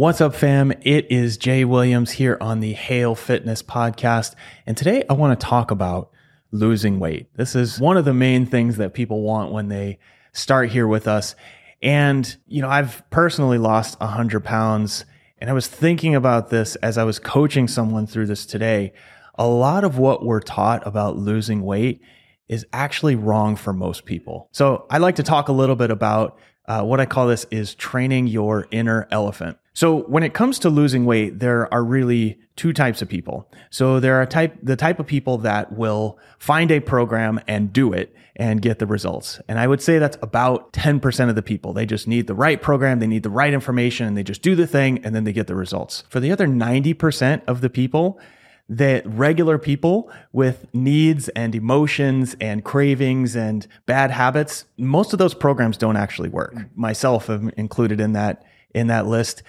What's up, fam? It is Jay Williams here on the Hale Fitness podcast. And today I want to talk about losing weight. This is one of the main things that people want when they start here with us. And, you know, I've personally lost 100 pounds. And I was thinking about this as I was coaching someone through this today. A lot of what we're taught about losing weight is actually wrong for most people. So I'd like to talk a little bit about uh, what I call this is training your inner elephant. So when it comes to losing weight, there are really two types of people. So there are type the type of people that will find a program and do it and get the results. And I would say that's about 10% of the people. They just need the right program, they need the right information, and they just do the thing and then they get the results. For the other 90% of the people, that regular people with needs and emotions and cravings and bad habits, most of those programs don't actually work. Mm-hmm. Myself am included in that in that list.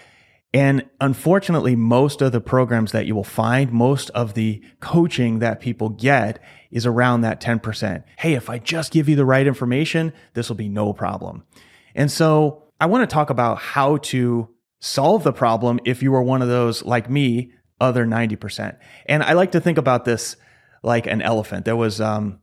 And unfortunately, most of the programs that you will find, most of the coaching that people get is around that 10%. Hey, if I just give you the right information, this will be no problem. And so I want to talk about how to solve the problem if you are one of those like me, other 90%. And I like to think about this like an elephant. There was, um,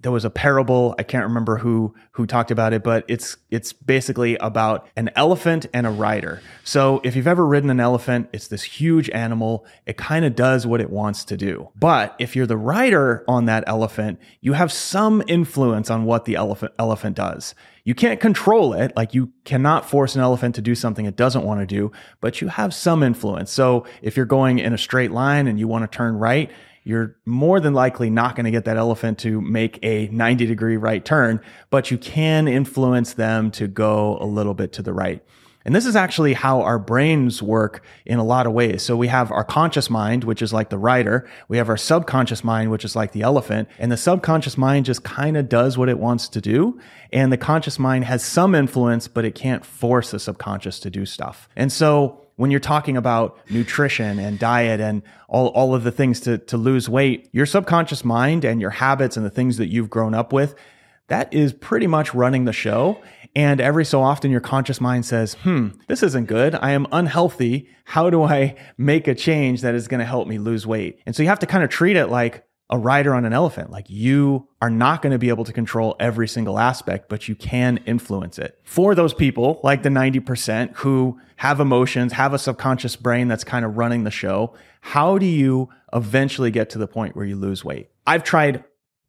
there was a parable i can't remember who who talked about it but it's it's basically about an elephant and a rider. So if you've ever ridden an elephant it's this huge animal. It kind of does what it wants to do. But if you're the rider on that elephant you have some influence on what the elephant elephant does. You can't control it. Like you cannot force an elephant to do something it doesn't want to do but you have some influence. So if you're going in a straight line and you want to turn right you're more than likely not going to get that elephant to make a 90 degree right turn, but you can influence them to go a little bit to the right. And this is actually how our brains work in a lot of ways. So we have our conscious mind, which is like the rider. We have our subconscious mind, which is like the elephant. And the subconscious mind just kind of does what it wants to do. And the conscious mind has some influence, but it can't force the subconscious to do stuff. And so when you're talking about nutrition and diet and all, all of the things to, to lose weight, your subconscious mind and your habits and the things that you've grown up with, that is pretty much running the show. And every so often, your conscious mind says, hmm, this isn't good. I am unhealthy. How do I make a change that is going to help me lose weight? And so you have to kind of treat it like a rider on an elephant. Like you are not going to be able to control every single aspect, but you can influence it. For those people, like the 90% who have emotions, have a subconscious brain that's kind of running the show, how do you eventually get to the point where you lose weight? I've tried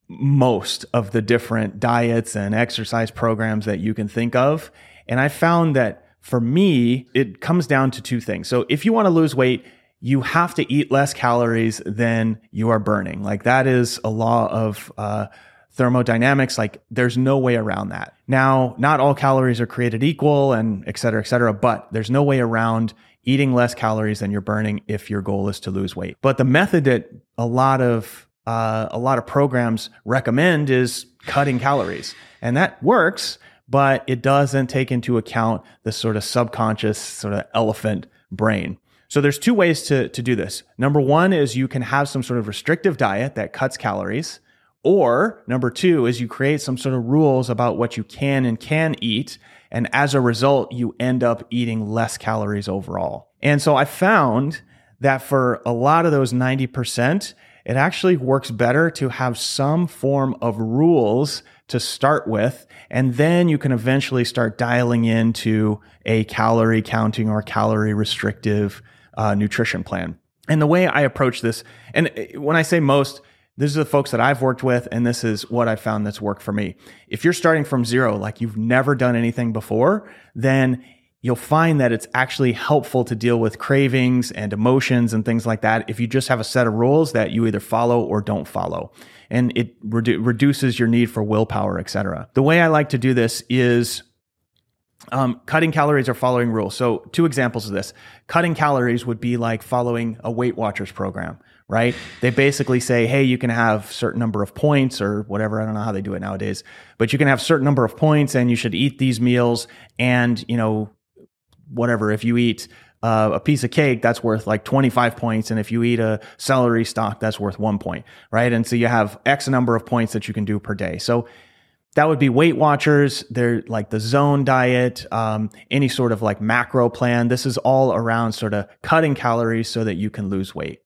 most of the different diets and exercise programs that you can think of. And I found that for me, it comes down to two things. So if you want to lose weight, you have to eat less calories than you are burning. Like that is a law of uh, thermodynamics. Like there's no way around that. Now, not all calories are created equal and et cetera, et cetera, but there's no way around eating less calories than you're burning if your goal is to lose weight. But the method that a lot of uh, a lot of programs recommend is cutting calories, and that works, but it doesn't take into account the sort of subconscious sort of elephant brain. So there's two ways to, to do this. Number one is you can have some sort of restrictive diet that cuts calories. Or number two is you create some sort of rules about what you can and can eat. And as a result, you end up eating less calories overall. And so I found that for a lot of those 90%, it actually works better to have some form of rules to start with. And then you can eventually start dialing into a calorie counting or calorie restrictive uh, nutrition plan. And the way I approach this, and when I say most, this is the folks that I've worked with, and this is what I found that's worked for me. If you're starting from zero, like you've never done anything before, then you'll find that it's actually helpful to deal with cravings and emotions and things like that if you just have a set of rules that you either follow or don't follow and it redu- reduces your need for willpower etc the way i like to do this is um, cutting calories or following rules. So, two examples of this. Cutting calories would be like following a Weight Watchers program, right? They basically say, hey, you can have certain number of points or whatever. I don't know how they do it nowadays, but you can have certain number of points and you should eat these meals. And, you know, whatever, if you eat uh, a piece of cake, that's worth like 25 points. And if you eat a celery stalk, that's worth one point, right? And so you have X number of points that you can do per day. So that would be Weight Watchers. They're like the zone diet, um, any sort of like macro plan. This is all around sort of cutting calories so that you can lose weight.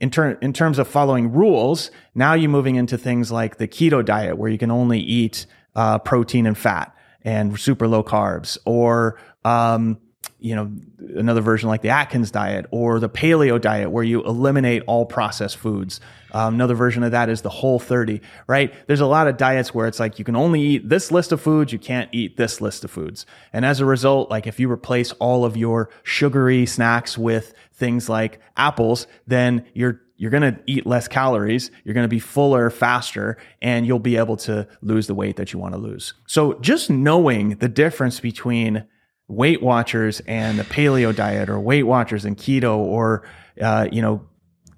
In, ter- in terms of following rules, now you're moving into things like the keto diet where you can only eat uh, protein and fat and super low carbs or um, you know, another version like the Atkins diet or the paleo diet where you eliminate all processed foods. Um, another version of that is the whole 30, right? There's a lot of diets where it's like you can only eat this list of foods, you can't eat this list of foods. And as a result, like if you replace all of your sugary snacks with things like apples, then you're you're going to eat less calories, you're going to be fuller faster, and you'll be able to lose the weight that you want to lose. So just knowing the difference between Weight Watchers and the paleo diet or Weight Watchers and keto or, uh, you know,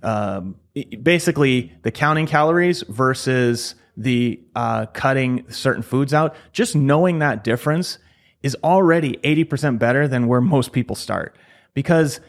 um, basically the counting calories versus the uh, cutting certain foods out, just knowing that difference is already 80% better than where most people start. Because,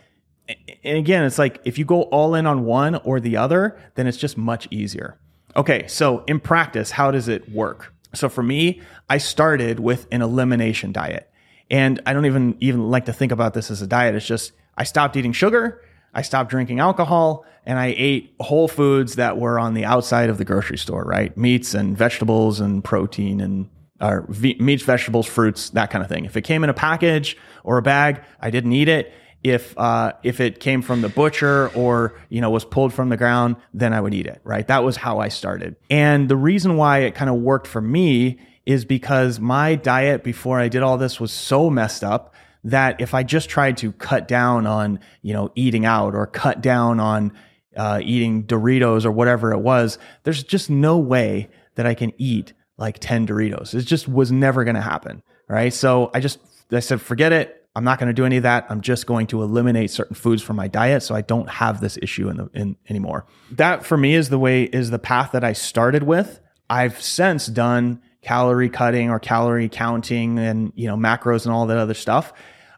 and again, it's like if you go all in on one or the other, then it's just much easier. Okay, so in practice, how does it work? So for me, I started with an elimination diet. And I don't even even like to think about this as a diet. It's just I stopped eating sugar, I stopped drinking alcohol, and I ate whole foods that were on the outside of the grocery store, right? Meats and vegetables and protein and or v- meats, vegetables, fruits, that kind of thing. If it came in a package or a bag, I didn't eat it. If uh, if it came from the butcher or you know was pulled from the ground, then I would eat it. Right? That was how I started. And the reason why it kind of worked for me is because my diet before I did all this was so messed up that if I just tried to cut down on, you know, eating out or cut down on uh, eating Doritos or whatever it was, there's just no way that I can eat like 10 Doritos. It just was never going to happen. Right. So I just, I said, forget it. I'm not going to do any of that. I'm just going to eliminate certain foods from my diet so I don't have this issue in the in anymore. That for me is the way is the path that I started with. I've since done calorie cutting or calorie counting and, you know, macros and all that other stuff.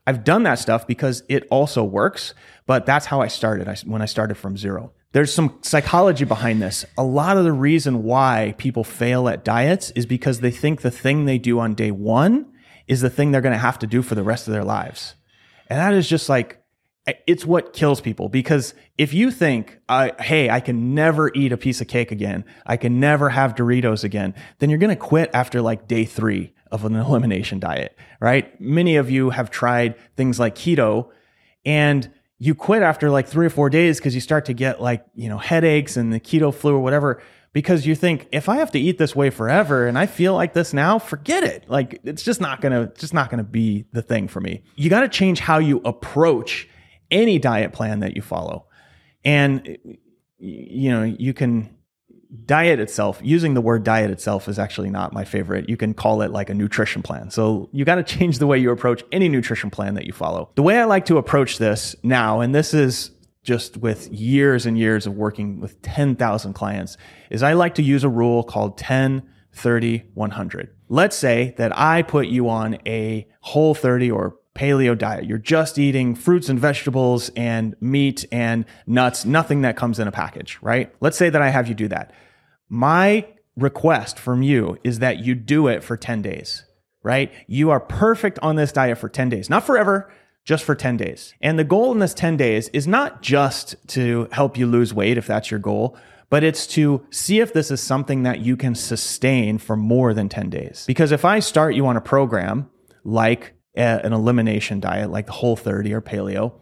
I've done that stuff because it also works, but that's how I started I, when I started from zero. There's some psychology behind this. A lot of the reason why people fail at diets is because they think the thing they do on day one is the thing they're going to have to do for the rest of their lives. And that is just like it's what kills people because if you think, hey, I can never eat a piece of cake again, I can never have Doritos again, then you're going to quit after like day three of an elimination diet, right? Many of you have tried things like keto and you quit after like three or four days because you start to get like, you know, headaches and the keto flu or whatever because you think if I have to eat this way forever and I feel like this now, forget it. Like it's just not going to just not going to be the thing for me. You got to change how you approach any diet plan that you follow. And, you know, you can diet itself, using the word diet itself is actually not my favorite. You can call it like a nutrition plan. So you got to change the way you approach any nutrition plan that you follow. The way I like to approach this now, and this is just with years and years of working with 10,000 clients, is I like to use a rule called 10, 30, 100. Let's say that I put you on a whole 30 or paleo diet. You're just eating fruits and vegetables and meat and nuts, nothing that comes in a package, right? Let's say that I have you do that. My request from you is that you do it for 10 days, right? You are perfect on this diet for 10 days, not forever, just for 10 days. And the goal in this 10 days is not just to help you lose weight, if that's your goal, but it's to see if this is something that you can sustain for more than 10 days. Because if I start you on a program like an elimination diet like the whole 30 or paleo.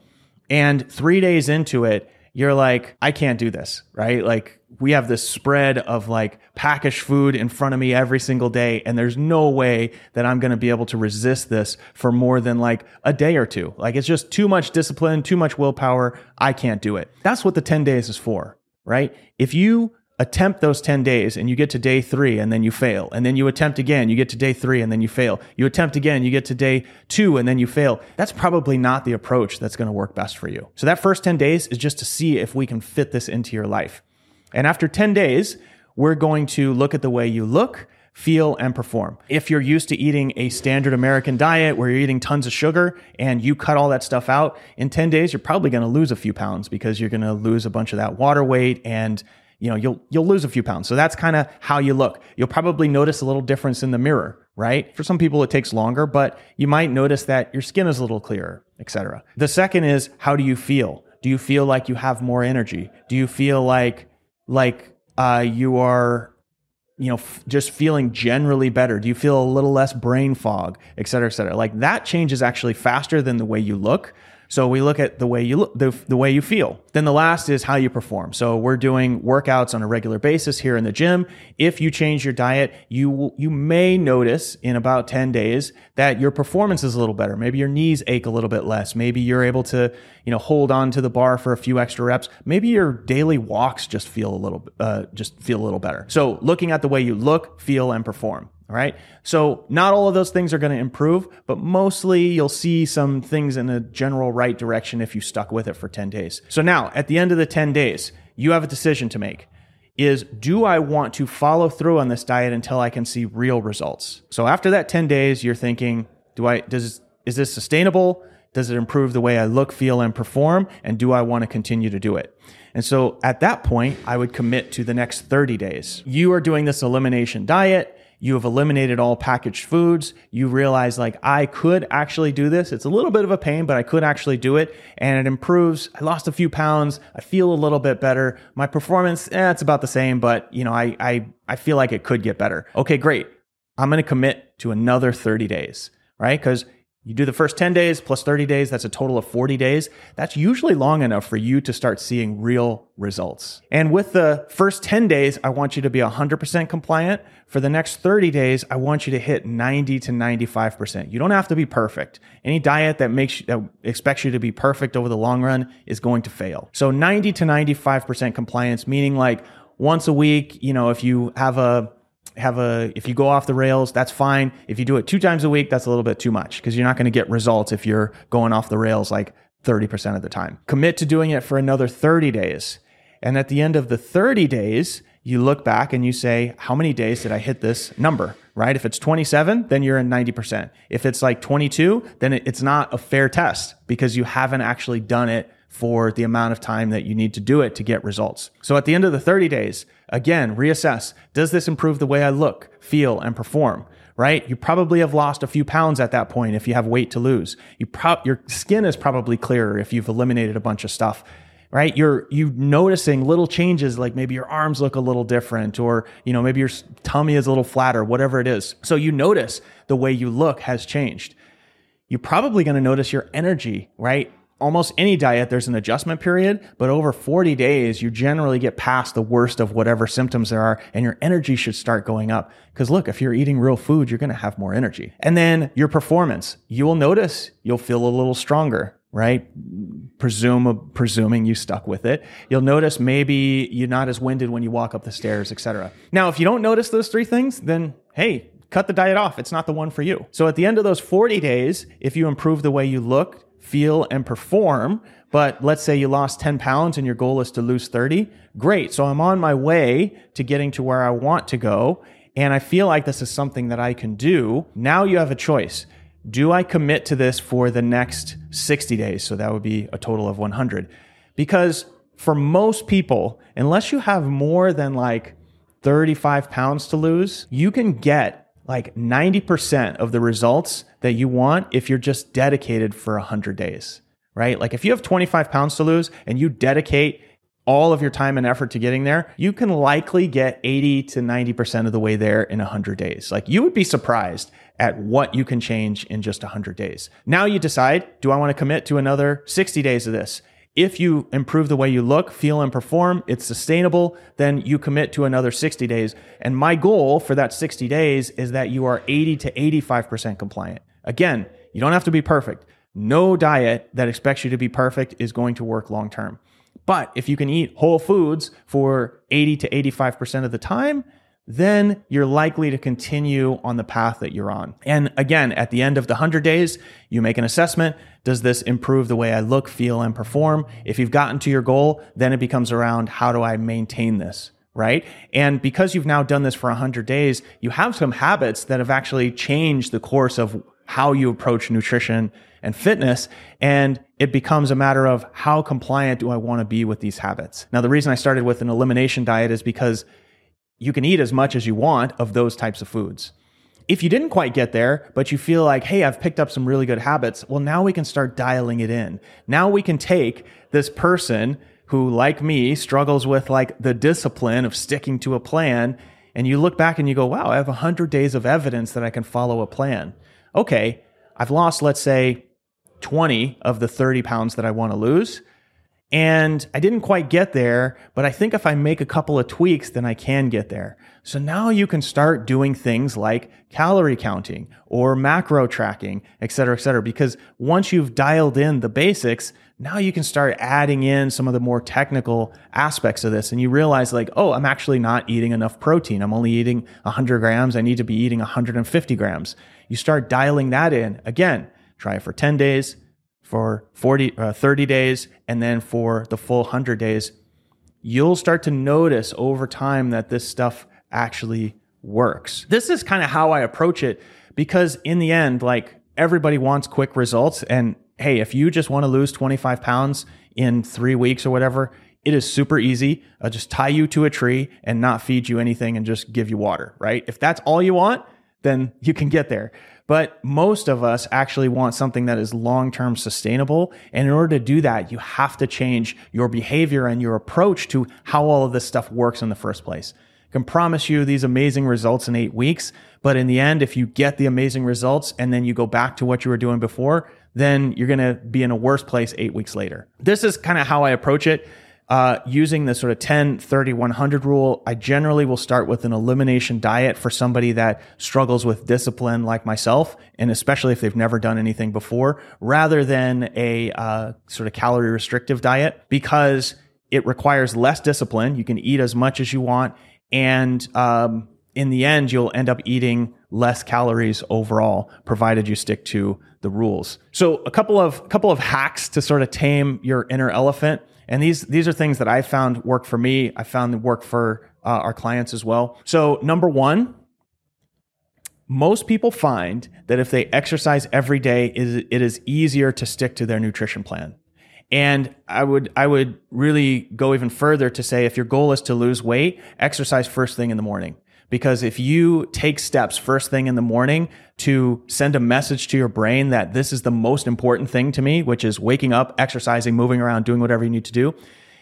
And three days into it, you're like, I can't do this, right? Like we have this spread of like packaged food in front of me every single day. And there's no way that I'm going to be able to resist this for more than like a day or two. Like it's just too much discipline, too much willpower. I can't do it. That's what the 10 days is for, right? If you attempt those 10 days and you get to day three and then you fail. And then you attempt again, you get to day three and then you fail. You attempt again, you get to day two and then you fail. That's probably not the approach that's going to work best for you. So that first 10 days is just to see if we can fit this into your life. And after 10 days, we're going to look at the way you look, feel, and perform. If you're used to eating a standard American diet where you're eating tons of sugar and you cut all that stuff out, in 10 days, you're probably going to lose a few pounds because you're going to lose a bunch of that water weight and you know, you'll you'll lose a few pounds. So that's kind of how you look. You'll probably notice a little difference in the mirror, right? For some people it takes longer, but you might notice that your skin is a little clearer, etc. The second is how do you feel? Do you feel like you have more energy? Do you feel like like uh, you are you know, f- just feeling generally better? Do you feel a little less brain fog, et cetera, et cetera? Like that changes actually faster than the way you look. So we look at the way you look, the, the way you feel. Then the last is how you perform. So we're doing workouts on a regular basis here in the gym. If you change your diet, you you may notice in about 10 days that your performance is a little better. Maybe your knees ache a little bit less. Maybe you're able to, you know, hold on to the bar for a few extra reps. Maybe your daily walks just feel a little uh, just feel a little better. So looking at the way you look, feel and perform. All right. So not all of those things are going to improve, but mostly you'll see some things in a general right direction if you stuck with it for 10 days. So now at the end of the 10 days, you have a decision to make is do I want to follow through on this diet until I can see real results? So after that 10 days, you're thinking, do I, does, is this sustainable? Does it improve the way I look, feel, and perform? And do I want to continue to do it? And so at that point, I would commit to the next 30 days. You are doing this elimination diet you have eliminated all packaged foods. You realize like I could actually do this. It's a little bit of a pain, but I could actually do it and it improves. I lost a few pounds. I feel a little bit better. My performance, eh, it's about the same, but you know, I, I, I feel like it could get better. Okay, great. I'm going to commit to another 30 days, right? Because you do the first 10 days plus 30 days, that's a total of 40 days. That's usually long enough for you to start seeing real results. And with the first 10 days, I want you to be 100% compliant. For the next 30 days, I want you to hit 90 to 95%. You don't have to be perfect. Any diet that makes you, that expects you to be perfect over the long run is going to fail. So 90 to 95% compliance, meaning like once a week, you know, if you have a have a if you go off the rails that's fine. If you do it two times a week that's a little bit too much because you're not going to get results if you're going off the rails like 30% of the time. Commit to doing it for another 30 days. And at the end of the 30 days you look back and you say how many days did i hit this number? Right? If it's 27 then you're in 90% if it's like 22 then it's not a fair test because you haven't actually done it for the amount of time that you need to do it to get results. So at the end of the 30 days, again, reassess. Does this improve the way I look, feel, and perform? Right? You probably have lost a few pounds at that point if you have weight to lose. You pro- your skin is probably clearer if you've eliminated a bunch of stuff. Right? You're you noticing little changes like maybe your arms look a little different or you know maybe your tummy is a little flatter, whatever it is. So you notice the way you look has changed. You're probably going to notice your energy, right? Almost any diet, there's an adjustment period, but over 40 days, you generally get past the worst of whatever symptoms there are, and your energy should start going up. Because look, if you're eating real food, you're going to have more energy. And then your performance, you will notice you'll feel a little stronger. Right? Presume, presuming you stuck with it. You'll notice maybe you're not as winded when you walk up the stairs, etc. Now, if you don't notice those three things, then hey, cut the diet off. It's not the one for you. So at the end of those 40 days, if you improve the way you look, feel, and perform. But let's say you lost 10 pounds and your goal is to lose 30. Great. So I'm on my way to getting to where I want to go. And I feel like this is something that I can do. Now you have a choice. Do I commit to this for the next 60 days? So that would be a total of 100. Because for most people, unless you have more than like 35 pounds to lose, you can get like 90% of the results that you want if you're just dedicated for 100 days, right? Like if you have 25 pounds to lose and you dedicate all of your time and effort to getting there, you can likely get 80 to 90% of the way there in 100 days. Like you would be surprised at what you can change in just 100 days. Now you decide, do I want to commit to another 60 days of this? If you improve the way you look, feel, and perform, it's sustainable, then you commit to another 60 days. And my goal for that 60 days is that you are 80 to 85% compliant. Again, you don't have to be perfect. No diet that expects you to be perfect is going to work long term. But if you can eat whole foods for 80 to 85% of the time, then you're likely to continue on the path that you're on. And again, at the end of the 100 days, you make an assessment. Does this improve the way I look, feel, and perform? If you've gotten to your goal, then it becomes around how do I maintain this? Right. And because you've now done this for 100 days, you have some habits that have actually changed the course of how you approach nutrition and fitness. And it becomes a matter of how compliant do I want to be with these habits? Now, the reason I started with an elimination diet is because you can eat as much as you want of those types of foods. If you didn't quite get there, but you feel like, hey, I've picked up some really good habits, well, now we can start dialing it in. Now we can take this person who, like me, struggles with like the discipline of sticking to a plan. And you look back and you go, wow, I have 100 days of evidence that I can follow a plan. Okay, I've lost, let's say, 20 of the 30 pounds that I want to lose. And I didn't quite get there, but I think if I make a couple of tweaks, then I can get there. So now you can start doing things like calorie counting or macro tracking, et cetera, et cetera. Because once you've dialed in the basics, now you can start adding in some of the more technical aspects of this. And you realize like, oh, I'm actually not eating enough protein. I'm only eating 100 grams. I need to be eating 150 grams. You start dialing that in. Again, try it for 10 days, for 40, uh, 30 days, and then for the full 100 days, you'll start to notice over time that this stuff actually works. This is kind of how I approach it because in the end, like everybody wants quick results. And hey, if you just want to lose 25 pounds in three weeks or whatever, it is super easy. I'll just tie you to a tree and not feed you anything and just give you water, right? If that's all you want, then you can get there. But most of us actually want something that is long term sustainable. And in order to do that, you have to change your behavior and your approach to how all of this stuff works in the first place. I can promise you these amazing results in eight weeks. But in the end, if you get the amazing results and then you go back to what you were doing before, then you're going to be in a worse place eight weeks later. This is kind of how I approach it uh, using the sort of 10, 30, 100 rule, I generally will start with an elimination diet for somebody that struggles with discipline like myself, and especially if they've never done anything before, rather than a uh, sort of calorie restrictive diet because it requires less discipline. You can eat as much as you want, and um, in the end, you'll end up eating less calories overall, provided you stick to the rules. So, a couple of couple of hacks to sort of tame your inner elephant. And these these are things that I found work for me. I found work for uh, our clients as well. So number one, most people find that if they exercise every day, it is easier to stick to their nutrition plan. And I would I would really go even further to say if your goal is to lose weight, exercise first thing in the morning. Because if you take steps first thing in the morning to send a message to your brain that this is the most important thing to me, which is waking up, exercising, moving around, doing whatever you need to do.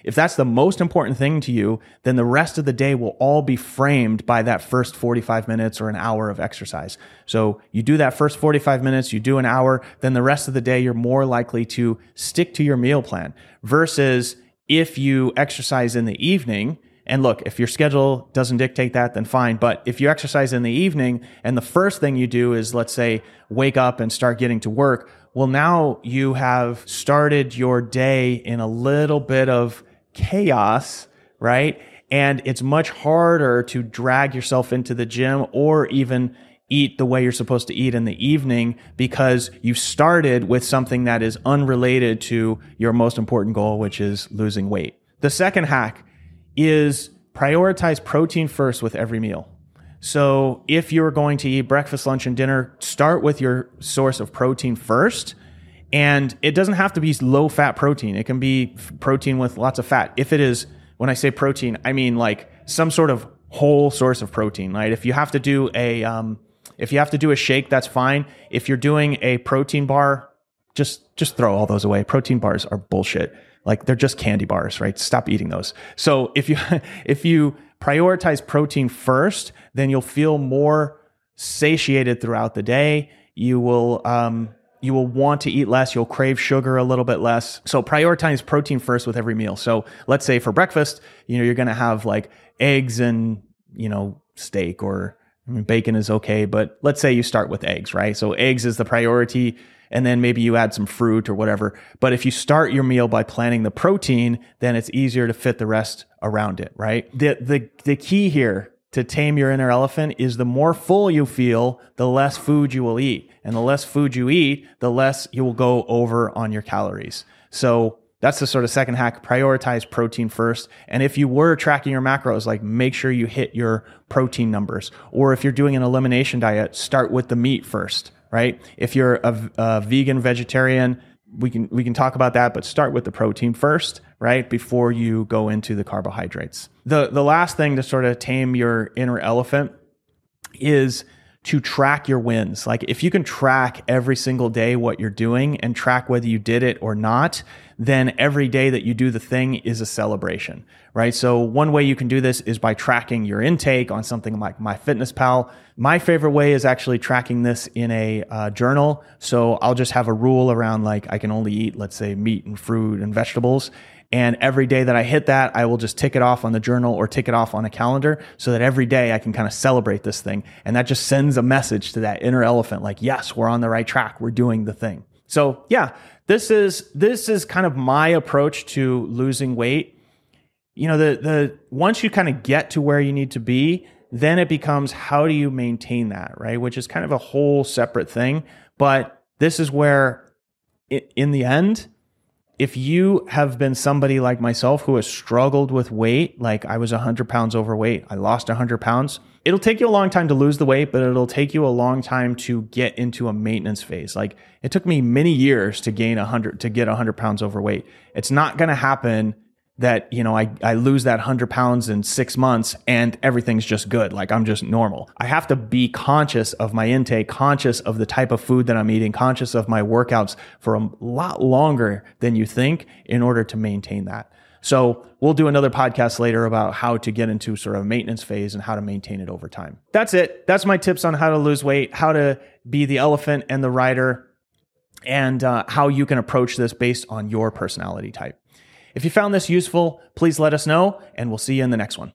If that's the most important thing to you, then the rest of the day will all be framed by that first 45 minutes or an hour of exercise. So you do that first 45 minutes, you do an hour, then the rest of the day, you're more likely to stick to your meal plan versus if you exercise in the evening, and look, if your schedule doesn't dictate that, then fine. But if you exercise in the evening and the first thing you do is, let's say, wake up and start getting to work, well, now you have started your day in a little bit of chaos, right? And it's much harder to drag yourself into the gym or even eat the way you're supposed to eat in the evening because you started with something that is unrelated to your most important goal, which is losing weight. The second hack is prioritize protein first with every meal. So if you're going to eat breakfast, lunch, and dinner, start with your source of protein first. And it doesn't have to be low fat protein. It can be protein with lots of fat. If it is, when I say protein, I mean like some sort of whole source of protein. Right? If you have to do a, um, if you have to do a shake, that's fine. If you're doing a protein bar, just just throw all those away. Protein bars are bullshit. Like they're just candy bars, right? Stop eating those. So if you if you prioritize protein first, then you'll feel more satiated throughout the day. You will um, you will want to eat less. You'll crave sugar a little bit less. So prioritize protein first with every meal. So let's say for breakfast, you know, you're going to have like eggs and, you know, steak or I mean, bacon is okay, but let's say you start with eggs, right? So eggs is the priority and then maybe you add some fruit or whatever. But if you start your meal by planning the protein, then it's easier to fit the rest around it, right? The the the key here to tame your inner elephant is the more full you feel, the less food you will eat. And the less food you eat, the less you will go over on your calories. So that's the sort of second hack. Prioritize protein first. And if you were tracking your macros, like make sure you hit your protein numbers. Or if you're doing an elimination diet, start with the meat first right? If you're a, a vegan, vegetarian, we can we can talk about that, but start with the protein first, right? Before you go into the carbohydrates. The the last thing to sort of tame your inner elephant is to track your wins. Like if you can track every single day what you're doing and track whether you did it or not, then every day that you do the thing is a celebration, right? So one way you can do this is by tracking your intake on something like MyFitnessPal. My favorite way is actually tracking this in a uh, journal. So I'll just have a rule around like I can only eat, let's say, meat and fruit and vegetables. And every day that I hit that, I will just tick it off on the journal or tick it off on a calendar so that every day I can kind of celebrate this thing. And that just sends a message to that inner elephant like, yes, we're on the right track. We're doing the thing. So yeah, this is, this is kind of my approach to losing weight. You know, the, the, once you kind of get to where you need to be, then it becomes how do you maintain that, right? Which is kind of a whole separate thing. But this is where in the end, if you have been somebody like myself who has struggled with weight, like I was 100 pounds overweight, I lost 100 pounds, it'll take you a long time to lose the weight, but it'll take you a long time to get into a maintenance phase. Like it took me many years to gain a 100, to get a 100 pounds overweight. It's not going to happen that you know I, I lose that 100 pounds in six months and everything's just good like i'm just normal i have to be conscious of my intake conscious of the type of food that i'm eating conscious of my workouts for a lot longer than you think in order to maintain that so we'll do another podcast later about how to get into sort of maintenance phase and how to maintain it over time. That's it. That's my tips on how to lose weight how to be the elephant and the rider and uh, how you can approach this based on your personality type. If you found this useful, please let us know, and we'll see you in the next one.